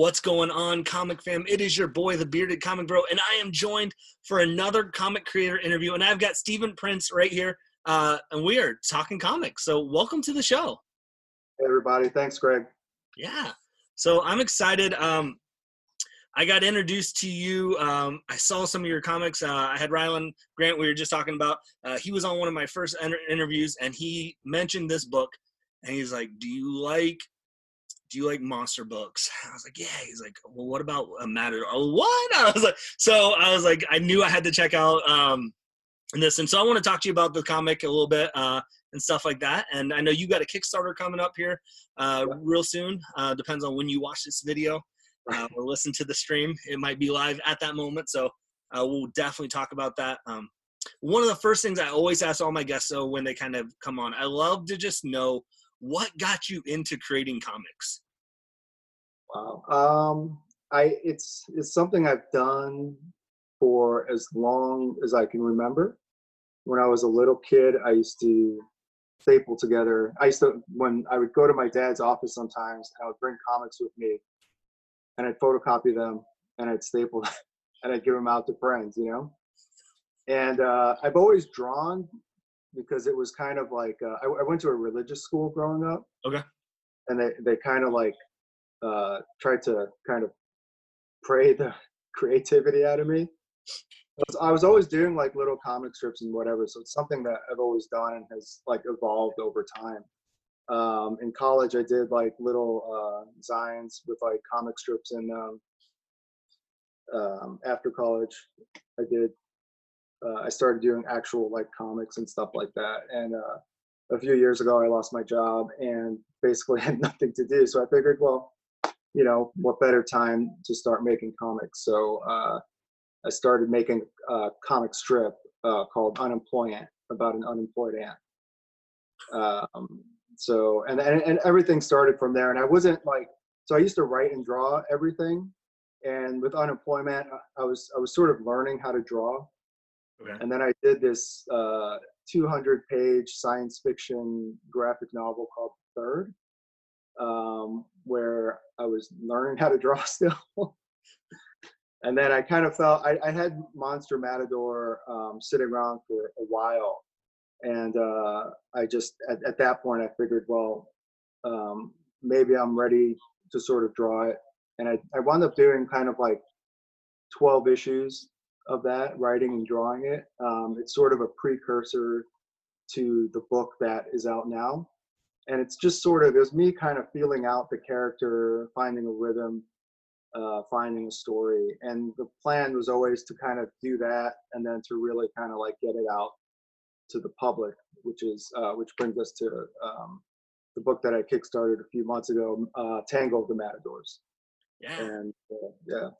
What's going on, comic fam? It is your boy, the bearded comic bro, and I am joined for another comic creator interview. And I've got Steven Prince right here, uh, and we are talking comics. So, welcome to the show. Hey, everybody. Thanks, Greg. Yeah. So, I'm excited. Um, I got introduced to you. Um, I saw some of your comics. Uh, I had Rylend Grant, we were just talking about. Uh, he was on one of my first inter- interviews, and he mentioned this book. And he's like, Do you like do you like monster books? I was like, yeah. He's like, well, what about a matter? Oh, what? I was like, so I was like, I knew I had to check out um, this, and so I want to talk to you about the comic a little bit uh, and stuff like that. And I know you got a Kickstarter coming up here uh, real soon. Uh, depends on when you watch this video uh, or listen to the stream. It might be live at that moment, so uh, we'll definitely talk about that. Um, one of the first things I always ask all my guests, though, when they kind of come on, I love to just know what got you into creating comics? Wow. Um, I it's it's something I've done for as long as I can remember. When I was a little kid, I used to staple together. I used to when I would go to my dad's office sometimes, and I would bring comics with me, and I'd photocopy them and I'd staple them and I'd give them out to friends, you know. And uh, I've always drawn because it was kind of like uh, I, I, went to a religious school growing up. Okay. And they they kind of like uh, tried to kind of pray the creativity out of me. I was, I was always doing like little comic strips and whatever, so it's something that I've always done and has like evolved over time. Um, in college, I did like little uh, designs with like comic strips, and um, um, after college, I did uh, I started doing actual like comics and stuff like that. And uh, a few years ago, I lost my job and basically had nothing to do. So I figured, well, you know, what better time to start making comics? So uh, I started making a comic strip uh, called Unemployed about an unemployed ant. Um, so and, and and everything started from there. And I wasn't like so I used to write and draw everything. And with unemployment, I was I was sort of learning how to draw Okay. And then I did this uh, 200 page science fiction graphic novel called Third, um, where I was learning how to draw still. and then I kind of felt I, I had Monster Matador um, sitting around for a while. And uh, I just, at, at, that point, I figured, well, um, maybe I'm ready to sort of draw it. And I, I wound up doing kind of like 12 issues of that, writing and drawing it. Um, it's sort of a precursor to the book that is out now. And it's just sort of, it was me kind of feeling out the character, finding a rhythm, uh, finding a story. And the plan was always to kind of do that and then to really kind of like get it out to the public, which is, uh, which brings us to um, the book that I kickstarted a few months ago, uh, Tango of the Matadors. Yeah. And uh, yeah.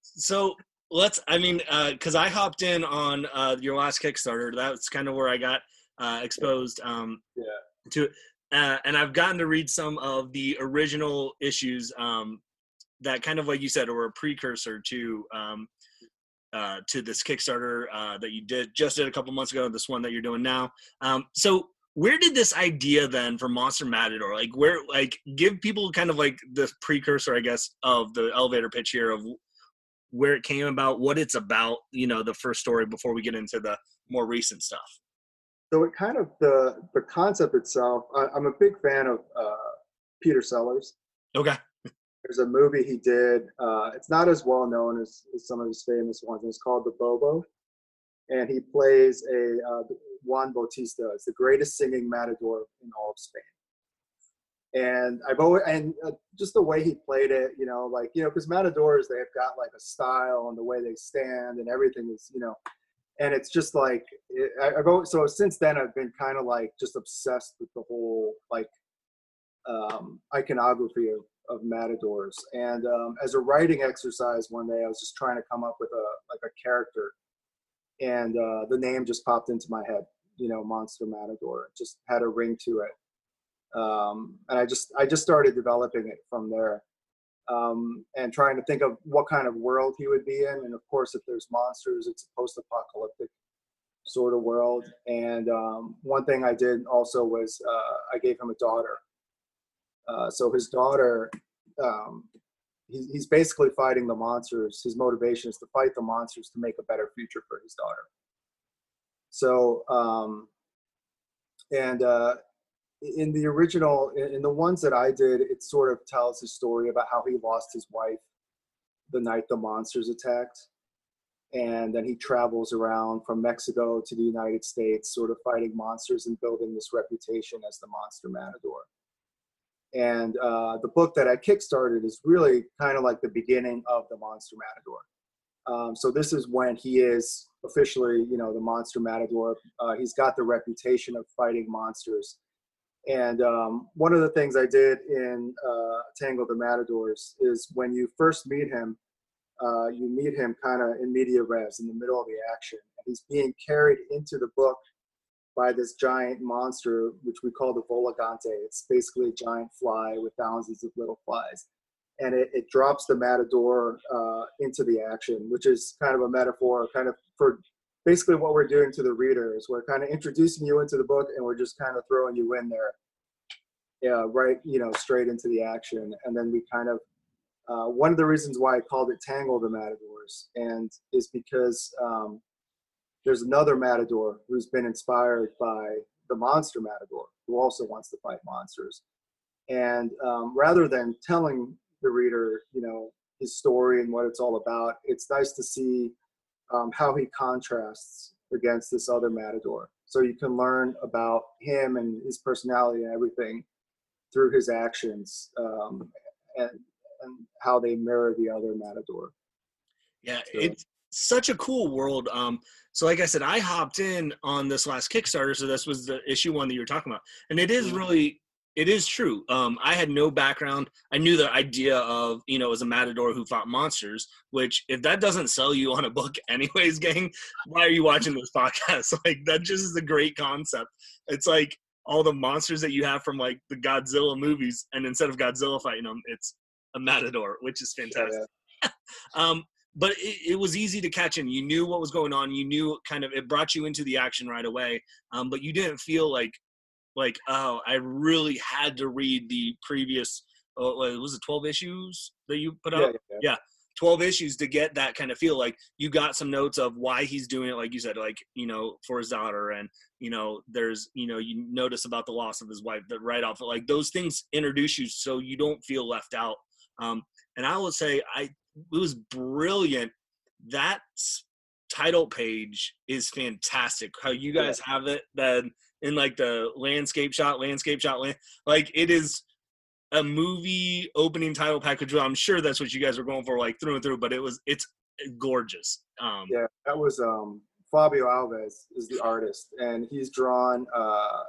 So let's i mean because uh, i hopped in on uh, your last kickstarter. That's kind of where i got uh, exposed um, yeah. to it uh, and i've gotten to read some of the original issues um, that kind of like you said were a precursor to um, uh, to this kickstarter uh, that you did just did a couple months ago this one that you're doing now. Um, so where did this idea then for monster matador like where like give people kind of like the precursor i guess of the elevator pitch here of where it came about, what it's about, you know, the first story before we get into the more recent stuff. So it kind of the the concept itself. I, am a big fan of uh, Peter Sellers. Okay. There's a movie he did. Uh, it's not as well known as, as, some of his famous ones. It's called The Bobo, and he plays a uh, Juan Bautista. It's the greatest singing matador in all of Spain and I've always and uh, just the way he played it, you know, like you know, because matadors they've got like a style and the way they stand and everything is, you know, and it's just like it, I've always, so since then I've been kind of like just obsessed with the whole like um, iconography of, of matadors. And um, as a writing exercise, one day I was just trying to come up with a like a character, and uh, the name just popped into my head. You know, Monster Matador. Just had a ring to it um, and I just I just started developing it from there, um, and trying to think of what kind of world he would be in. And of course, if there's monsters, it's a post-apocalyptic sort of world. And um, one thing I did also was uh, I gave him a daughter. Uh, so his daughter, um, he's, he's basically fighting the monsters. His motivation is to fight the monsters to make a better future for his daughter. So, um, and uh, in the original, in, the ones that I did, it sort of tells his story about how he lost his wife the night the monsters attacked. And then he travels around from Mexico to the United States, sort of fighting monsters and building this reputation as the monster matador. And uh, the book that I kickstarted is really kind of like the beginning of the Monster Matador. Um, so this is when he is officially, you know, the Monster Matador. Uh, he's got the reputation of fighting monsters. And um, one of the things I did in uh, Tango the Matadors is when you first meet him, uh, you meet him kind of in media res, in the middle of the action. And he's being carried into the book by this giant monster, which we call the Volagante. It's basically a giant fly with thousands of little flies. And it, it drops the matador uh, into the action, which is kind of a metaphor, kind of for basically what we're doing to the reader is we're kind of introducing you into the book and we're just kind of throwing you in there, yeah, right, you know, straight into the action. And then we kind of, uh, one of the reasons why I called it Tango the Matadors, and is because um, there's another matador who's been inspired by the monster matador who also wants to fight monsters and um, rather than telling the reader you know his story and what it's all about it's nice to see um, how he contrasts against this other matador so you can learn about him and his personality and everything through his actions um, and, and how they mirror the other matador yeah so. it's such a cool world um so, like I said, I hopped in on this last Kickstarter. So this was the issue one that you were talking about, and it is mm-hmm. really, it is true. Um, I had no background. I knew the idea of you know as a matador who fought monsters. Which, if that doesn't sell you on a book, anyways, gang, why are you watching this podcast? Like that just is a great concept. It's like all the monsters that you have from like the Godzilla movies, and instead of Godzilla fighting them, it's a matador, which is fantastic. Yeah. um, but it, it, was easy to catch in. You knew what was going on. You knew kind of it brought you into the action right away. Um, but you didn't feel like like oh I really had to read the previous. Oh, was it twelve issues that you put out? Yeah, yeah. yeah. 12 issues to get that kind of feel like you got some notes of why he's doing it like you said like you know for his daughter and you know there's you know you notice about the loss of his wife that right off like those things introduce you so you don't feel left out um, and i will say i it was brilliant. That title page is fantastic. How you guys yeah. have it then in like the landscape shot, landscape shot, land, like it is a movie opening title package. I'm sure that's what you guys were going for, like through and through. But it was it's gorgeous. Um, yeah, that was um, Fabio Alves is the artist, and he's drawn. Uh,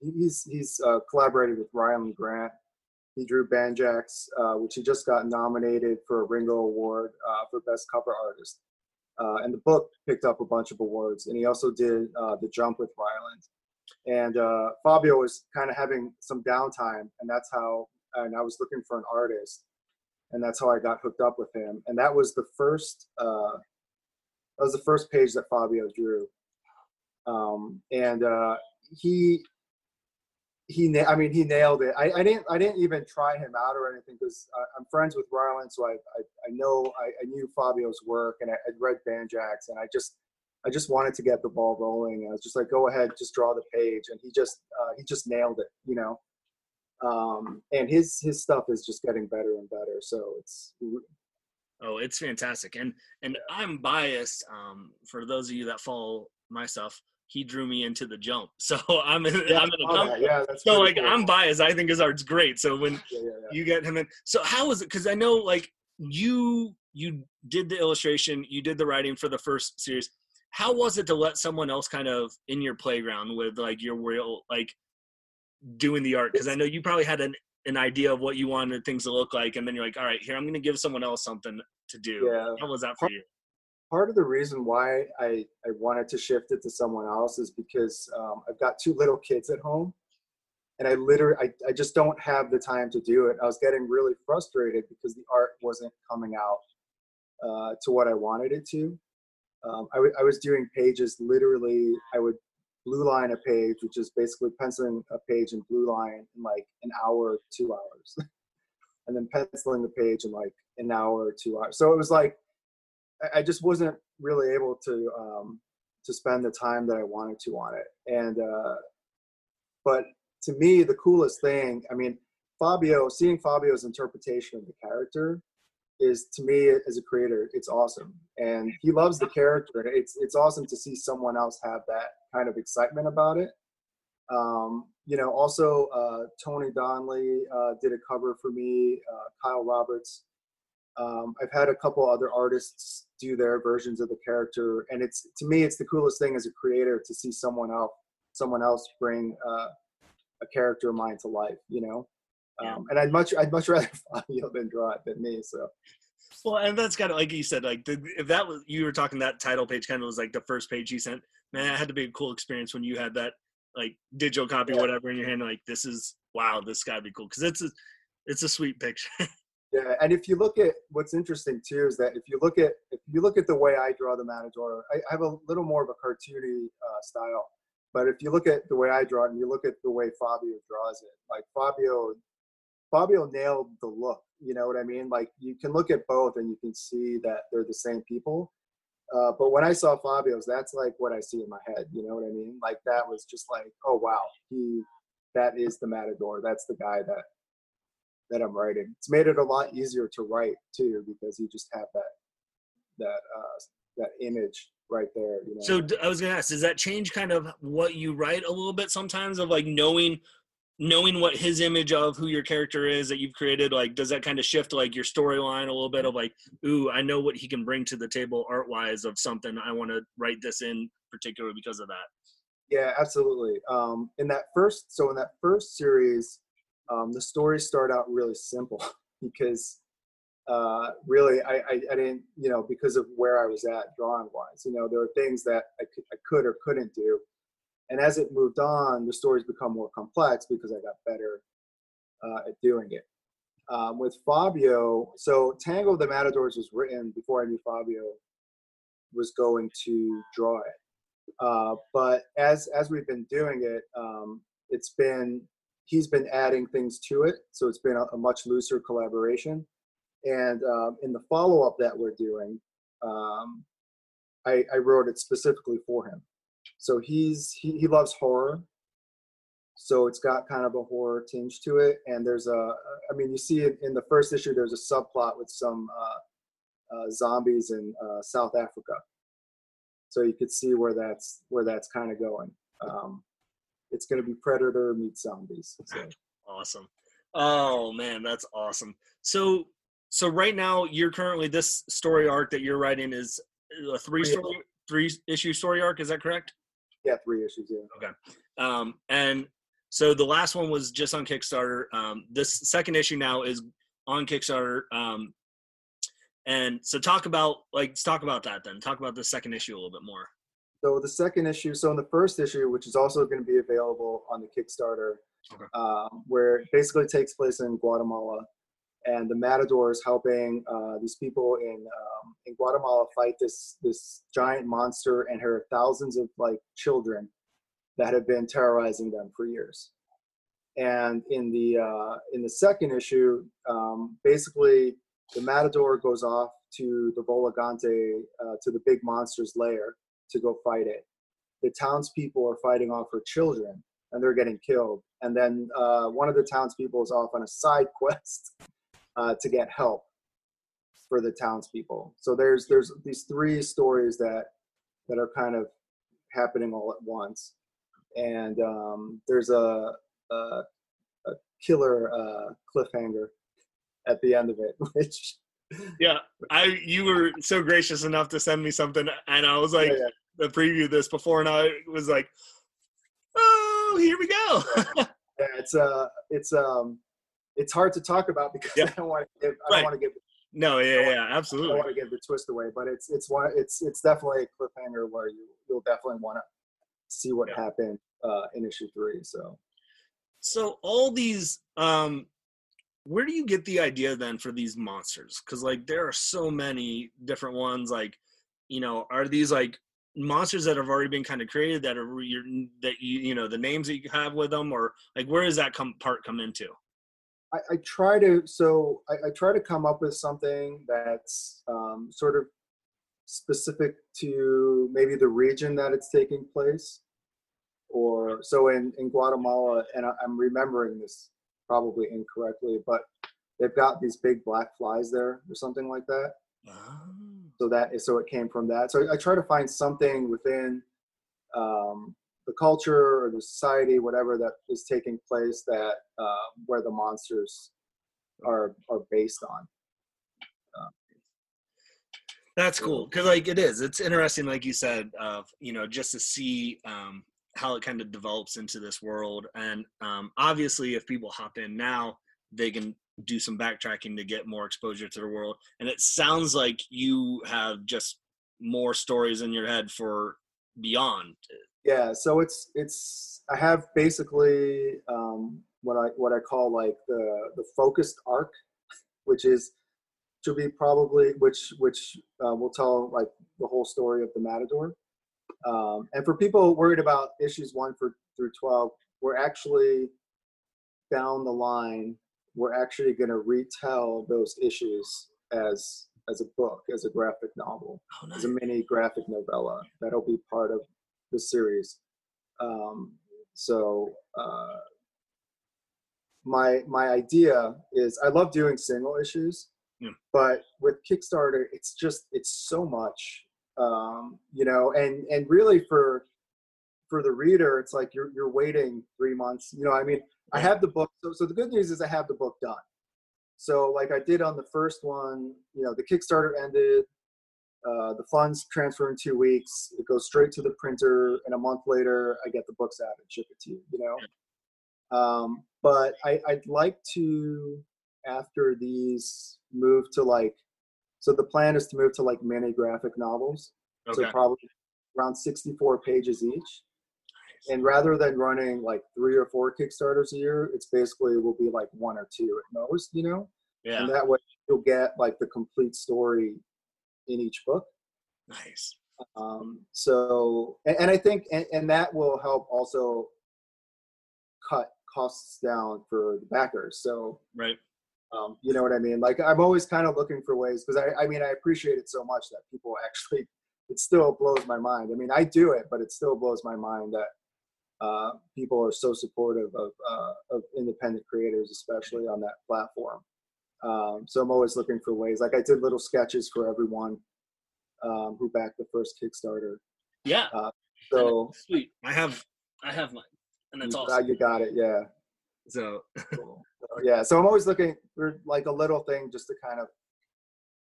he's he's uh, collaborated with Rylend Grant he drew Banjax, uh, which he just got nominated for a Ringo Award uh, for Best Cover Artist. Uh, and the book picked up a bunch of awards. And he also did uh, The Jump with Rylend. And uh, Fabio was kind of having some downtime, and that's how, and I was looking for an artist, and that's how I got hooked up with him. And that was the first, uh, that was the first page that Fabio drew. Um, and he he I mean he nailed it. I, I didn't I didn't even try him out or anything because I'm friends with Rylend, so I I, I know I, I, knew Fabio's work and I, would read Banjax and I just I just wanted to get the ball rolling. I was just like, go ahead, just draw the page, and he just uh, he just nailed it, you know. Um, and his his stuff is just getting better and better. So it's oh, it's fantastic. And and I'm biased. Um, for those of you that follow my stuff, he drew me into the jump. So I'm in, yeah, I'm in a company. Yeah, that's so like cool. I'm biased. I think his art's great. So when yeah, yeah, you get him in, so how was it? Because I know like you you did the illustration, you did the writing for the first series. How was it to let someone else kind of in your playground with like your real like doing the art? Because I know you probably had an an idea of what you wanted things to look like, and then you're like, all right, here I'm going to give someone else something to do. Yeah. How was that for you? part of the reason why I, I wanted to shift it to someone else is because um, I've got two little kids at home and I literally, I, I just don't have the time to do it. I was getting really frustrated because the art wasn't coming out uh, to what I wanted it to. Um, I, w- I was doing pages literally, I would blue line a page, which is basically penciling a page in blue line in like an hour, two hours. and then penciling the page in like an hour or two hours. So it was like I, I just wasn't really able to um, to spend the time that I wanted to on it. And uh, but to me, the coolest thing, I mean, Fabio, seeing Fabio's interpretation of the character is to me as a creator, it's awesome. And he loves the character. It's it's awesome to see someone else have that kind of excitement about it. Um, you know, also uh, Tony Donnelly uh, did a cover for me. Uh, Kyle Roberts. Um, I've had a couple other artists do their versions of the character, and it's to me, it's the coolest thing as a creator to see someone else, someone else bring uh, a character of mine to life. You know, Yeah. um, and I'd much, I'd much rather Fabio than draw it than me. So Well, and that's kind of like you said, like the, if that was you were talking that title page kind of was like the first page you sent. Man, it had to be a cool experience when you had that like digital copy, Yeah. whatever, in your hand. Like this is wow, this gotta be cool because it's a it's a sweet picture. Yeah, and if you look at what's interesting too is that if you look at if you look at the way I draw the Matador, I, I have a little more of a cartoony uh, style. But if you look at the way I draw it and you look at the way Fabio draws it, like Fabio, Fabio nailed the look. You know what I mean? Like you can look at both and you can see that they're the same people. Uh, but when I saw Fabio's, that's like what I see in my head. You know what I mean? Like that was just like, oh wow, he, that is the Matador. That's the guy that that I'm writing. It's made it a lot easier to write too because you just have that that uh, that image right there. You know. so I was gonna ask, does that change kind of what you write a little bit sometimes of like knowing knowing what his image of who your character is that you've created? Like, does that kind of shift like your storyline a little bit of like, ooh, I know what he can bring to the table art wise of something. I want to write this in particular because of that. Yeah, absolutely. Um, in that first, so in that first series, um, the stories start out really simple because uh, really I, I, I didn't, you know, because of where I was at drawing wise, you know, there were things that I could, I could or couldn't do. And as it moved on, the stories become more complex because I got better uh, at doing it. Um, with Fabio, so Tango the Matadors was written before I knew Fabio was going to draw it. Uh, but as as we've been doing it, um, it's been he's been adding things to it, so it's been a, a much looser collaboration. And um, in the follow up that we're doing, um, I, I wrote it specifically for him. So he's he, he loves horror, so it's got kind of a horror tinge to it. And there's a I mean you see it in the first issue. There's a subplot with some uh, uh, zombies in uh, South Africa so you could see where that's where that's kind of going. Um, it's going to be Predator meets zombies. So. Awesome. Oh man, that's awesome. So so right now you're currently this story arc that you're writing is a three Three story three issue story arc, is that correct? Yeah, three issues. Yeah. Okay. Um and so the last one was just on Kickstarter. Um this second issue now is on Kickstarter. Um and so talk about like let's talk about that then. Talk about the second issue a little bit more. So the second issue, so in the first issue, which is also going to be available on the Kickstarter, Okay. um, where it basically takes place in Guatemala, and the Matador is helping uh, these people in um, in Guatemala fight this this giant monster and her thousands of like children that have been terrorizing them for years. And in the uh, in the second issue, um, basically the Matador goes off to the Volagante uh, to the big monster's lair to go fight it. The townspeople are fighting off her children, and they're getting killed. And then uh, one of the townspeople is off on a side quest uh, to get help for the townspeople. So there's there's these three stories that that are kind of happening all at once, and um, there's a, a, a killer uh, cliffhanger at the end of it, which Yeah. I you were so gracious enough to send me something and I was like yeah, yeah. the preview this before and I was like, Oh, here we go. Yeah, it's uh it's um it's hard to talk about because Yeah. I don't want to give I Right. don't want to give no, yeah, yeah, I absolutely. don't want to give the twist away, but it's it's one it's it's definitely a cliffhanger where you you'll definitely want to see what Yeah. happened uh in issue three. So So all these um where do you get the idea then for these monsters? Cuz like there are so many different ones like you know, are these like monsters that have already been kind of created that are your that you you know, the names that you have with them or like where does that come part come into? I, I try to so I, I, try to come up with something that's um, sort of specific to maybe the region that it's taking place. Or so in, in guatemala and I, i'm remembering this probably incorrectly but they've got these big black flies there or something like that. Oh. so that so it came from that. So I, I try to find something within um, the culture or the society whatever that is taking place that uh, where the monsters are are based on that's cool because like it is. It's interesting, like you said, of you know just to see um, how it kind of develops into this world, and um, obviously, if people hop in now, they can do some backtracking to get more exposure to the world. And it sounds like you have just more stories in your head for beyond. Yeah, so it's it's I have basically um, what I what I call like the the focused arc, which is to be probably which which uh, will tell like the whole story of the Matador. Um, and for people worried about issues one for, through twelve, we're actually down the line. We're actually going to retell those issues as as a book, as a graphic novel, oh, nice. as a mini graphic novella. That'll be part of the series. Um, so uh, my my idea is I love doing single issues yeah. But with Kickstarter, it's just it's so much, um, you know, and and really for for the reader, it's like you're you're waiting three months. You know, I mean, I have the book. So so the good news is I have the book done. So like I did on the first one, you know, the Kickstarter ended. Uh, the funds transfer in two weeks. It goes straight to the printer, and a month later, I get the books out and ship it to you. You know, um, but I, I'd like to after these move to like so the plan is to move to like mini graphic novels okay. so probably around 64 pages each and rather than running like three or four kickstarters a year it's basically will be like one or two at most you know yeah and that way you'll get like the complete story in each book nice um so and, and i think and, and that will help also cut costs down for the backers so right um, you know what I mean? Like I'm always kind of looking for ways because I, I mean, I appreciate it so much that people actually, it still blows my mind. I mean, I do it, but it still blows my mind that uh, people are so supportive of, uh, of independent creators, especially on that platform. Um, so I'm always looking for ways. Like I did little sketches for everyone um, who backed the first Kickstarter. Yeah. Uh, so sweet. I have, I have mine, and that's awesome. You got it. Yeah. So. cool yeah, so I'm always looking for like a little thing just to kind of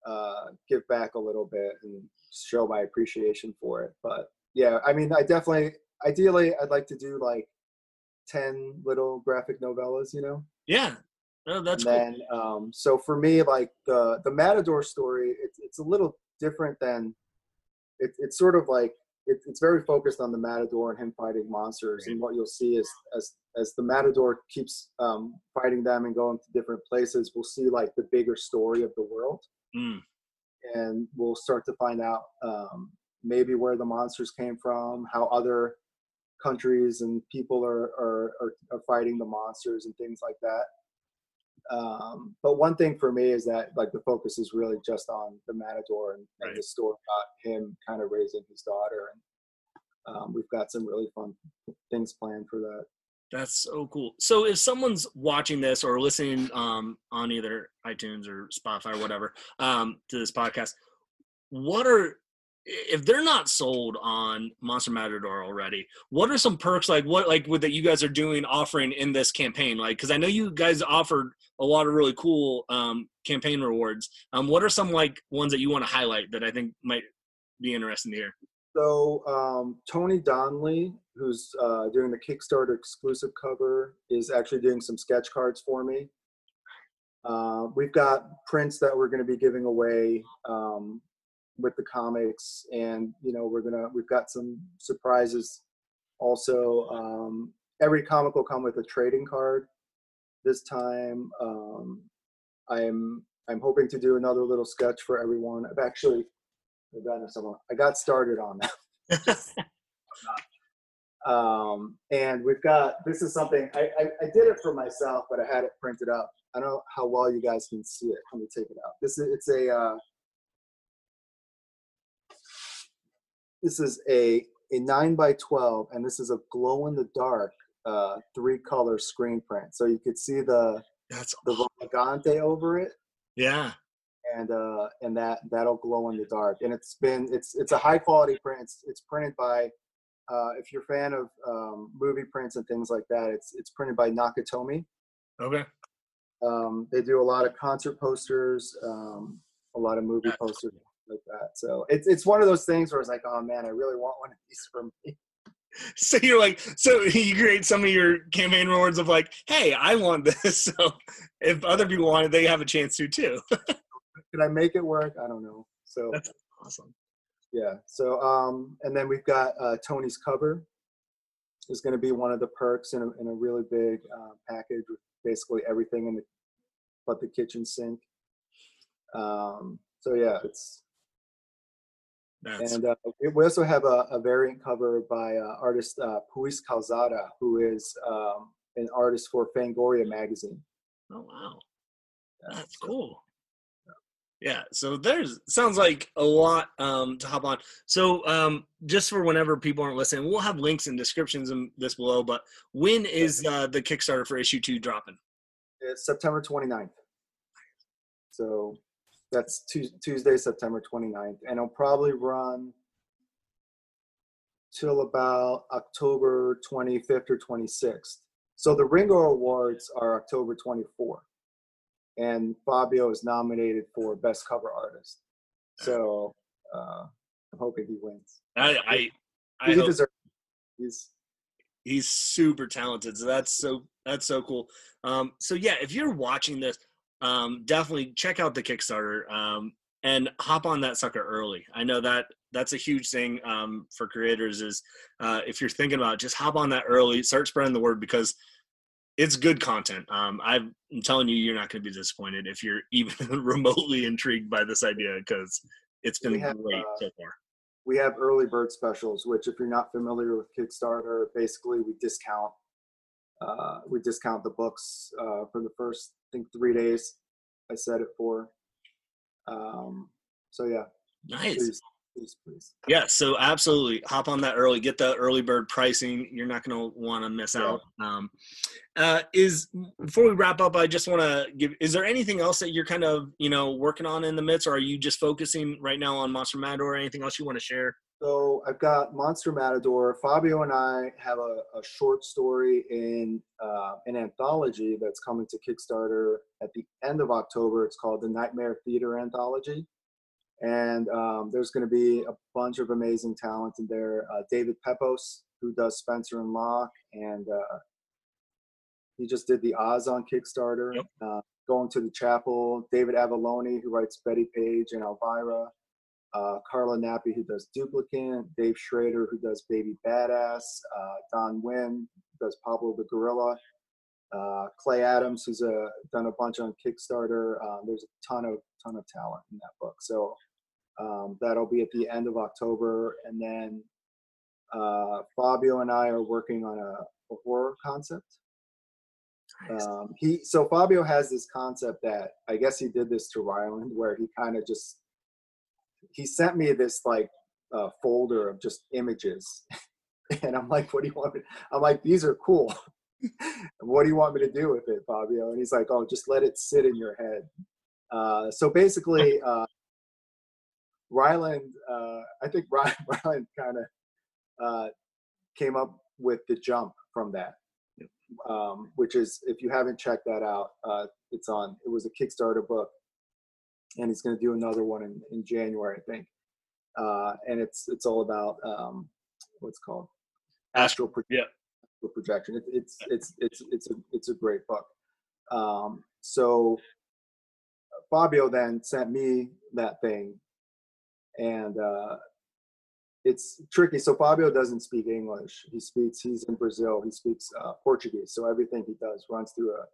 uh, give back a little bit and show my appreciation for it. But yeah, I mean, I definitely, ideally, I'd like to do like ten little graphic novellas, you know? Yeah, oh, that's and cool. then, um, so for me, like the the Matador story, it's it's a little different than it, it's sort of like it, it's very focused on the matador and him fighting monsters. And what you'll see is as as the matador keeps um, fighting them and going to different places, we'll see like the bigger story of the world, mm. and we'll start to find out um, maybe where the monsters came from, how other countries and people are, are, are, are fighting the monsters and things like that. Um, but one thing for me is that like the focus is really just on the matador and, right. and the story about him kind of raising his daughter, and um, we've got some really fun things planned for that. That's so cool. So if someone's watching this or listening um, on either iTunes or Spotify or whatever um, to this podcast, what are if they're not sold on Monster Matador already, what are some perks like what like what that you guys are doing offering in this campaign? Like, because I know you guys offered a lot of really cool um, campaign rewards. Um, what are some like ones that you want to highlight that I think might be interesting to hear? So um, Tony Donnelly, who's uh, doing the Kickstarter exclusive cover, is actually doing some sketch cards for me. Uh, we've got prints that we're going to be giving away um, with the comics and you know we're gonna we've got some surprises also um, every comic will come with a trading card this time um, i'm i'm hoping to do another little sketch for everyone i've actually i got started on that Um, and we've got this is something I, I, I did it for myself, but I had it printed up. I don't know how well you guys can see it. Let me take it out. This is it's a uh, this is a a nine by twelve, and this is a glow in the dark uh, three color screen print. So you could see the That's the Volagante over it, yeah. and uh, and that that'll glow in the dark. And it's been it's it's a high quality print. It's, it's printed by uh, if you're a fan of um, movie prints and things like that, it's it's printed by Nakatomi. Okay. Um, they do a lot of concert posters, um, a lot of movie posters like that. So it's it's one of those things where it's like, oh man, I really want one of these for me. So you're like, so you create some of your campaign rewards of like, hey, I want this. So if other people want it, they have a chance to too. Could I make it work? I don't know. So That's awesome. yeah. So um, and then we've got uh, Tony's cover is going to be one of the perks in a, in a really big uh, package with basically everything in the but the kitchen sink. Um, so yeah, it's That's And uh, we- also have a, a variant cover by uh, artist uh, Pius Calzada, who is um, an artist for Fangoria magazine. oh wow. That's cool. Yeah, so there's sounds like a lot um, to hop on. So um, just for whenever people aren't listening, we'll have links and descriptions in this below. But when is uh, the Kickstarter for issue two dropping? It's September 29th. So that's Tuesday, September 29th. And it'll probably run till about October 25th or 26th. So the Ringo Awards are October 24th. And Fabio is nominated for Best Cover Artist. So uh, I'm hoping he wins. I I, I he hope deserves He's he's super talented. So that's so that's so cool. Um, so yeah, if you're watching this, um, definitely check out the Kickstarter um, and hop on that sucker early. I know that that's a huge thing um, for creators. Is uh, if you're thinking about it, just hop on that early, start spreading the word because it's good content. Um, I'm telling you, you're not going to be disappointed if you're even remotely intrigued by this idea because it's been have, great uh, so far. we have early bird specials, which if you're not familiar with Kickstarter, basically we discount uh, we discount the books uh, for the first I think three days. I said it for. Um, so yeah, Nice. please, please, please. Yeah, so absolutely hop on that early. Get the early bird pricing. You're not going to want to miss Yeah. out. Um, uh, is before we wrap up, I just want to give. Is there anything else that you're kind of you know working on in the midst, or are you just focusing right now on Monster Matador? Or anything else you want to share? So I've got Monster Matador. Fabio and I have a, a short story in uh, an anthology that's coming to Kickstarter at the end of October. It's called the Nightmare Theater Anthology. And um, there's going to be a bunch of amazing talent in there. Uh, David Pepose, who does Spencer and Locke, and uh, he just did the Oz on Kickstarter. Yep. Uh, Going to the Chapel, David Avallone, who writes Bettie Page and Elvira uh, Carla Nappi, who does Duplicant, Dave Schrader, who does Baby Badass, uh, Don Wynn, who does Pablo the Gorilla, uh, Clay Adams, who's uh, done a bunch on Kickstarter. Um, there's a ton of ton of talent in that book. So um, that'll be at the end of October, and then uh, Fabio and I are working on a, a horror concept. Um, he so Fabio has this concept that I guess he did this to Rylend, where he kind of just he sent me this like uh, folder of just images, and I'm like, "What do you want me?" I'm like, "These are cool. what do you want me to do with it, Fabio?" And he's like, "Oh, just let it sit in your head." Uh, so basically, uh, Rylend, uh, I think Ry- Rylend kind of uh, came up with the jump from that um, which is if you haven't checked that out, uh, it's on. It was a Kickstarter book, and he's going to do another one in, in January, I think. Uh, and it's it's all about um, what's called astral, pro- Yeah. astral projection. It, it's it's it's it's a it's a great book. Um, so Fabio then sent me that thing, and uh, it's tricky. So Fabio doesn't speak English. He speaks. He's in Brazil. He speaks uh, Portuguese. So everything he does runs through a,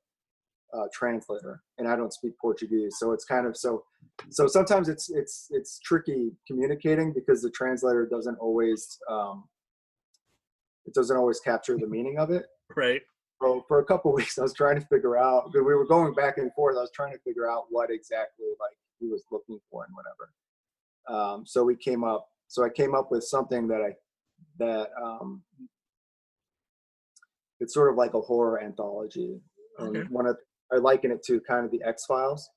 a translator, and I don't speak Portuguese. So it's kind of so. So sometimes it's it's it's tricky communicating because the translator doesn't always um, it doesn't always capture the meaning of it. Right. So for a couple weeks, I was trying to figure out because we were going back and forth. I was trying to figure out what exactly like he was looking for and whatever. Um, so we came up. So I came up with something that I that um, it's sort of like a horror anthology. And Okay. one of I liken it to kind of the X Files,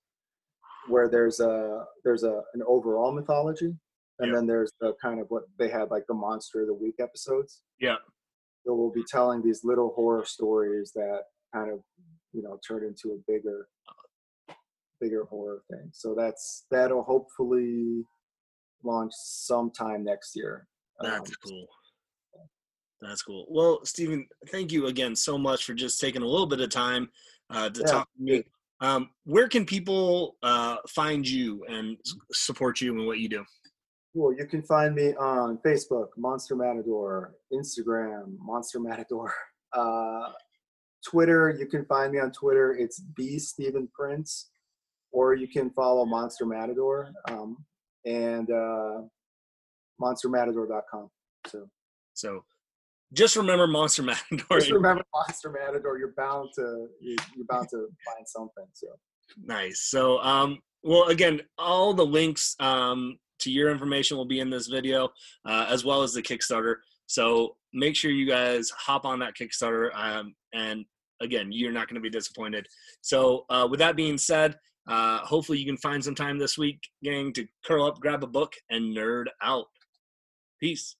where there's a there's a an overall mythology, and Yeah. then there's the kind of what they had like the monster of the week episodes. Yeah. So we'll be telling these little horror stories that kind of you know turn into a bigger bigger horror thing. So that's that'll hopefully launch sometime next year. That's Um, cool. That's cool. Well, Steven, thank you again so much for just taking a little bit of time uh, to Yeah, talk to me. Um, where can people uh, find you and support you and what you do? Cool. You can find me on Facebook, Monster Matador, Instagram, Monster Matador, uh, Twitter. You can find me on Twitter. It's the Steven Prince, or you can follow Monster Matador um, and uh, MonsterMatador.com. So So just remember Monster Matador. just remember Monster Matador. You're bound to you- you're bound to find something. So Nice. So, um, well, again, all the links um, to your information will be in this video, uh, as well as the Kickstarter. So make sure you guys hop on that Kickstarter. Um, and again, you're not going to be disappointed. So, uh, with that being said, uh, hopefully you can find some time this week, gang, to curl up, grab a book, and nerd out. Peace.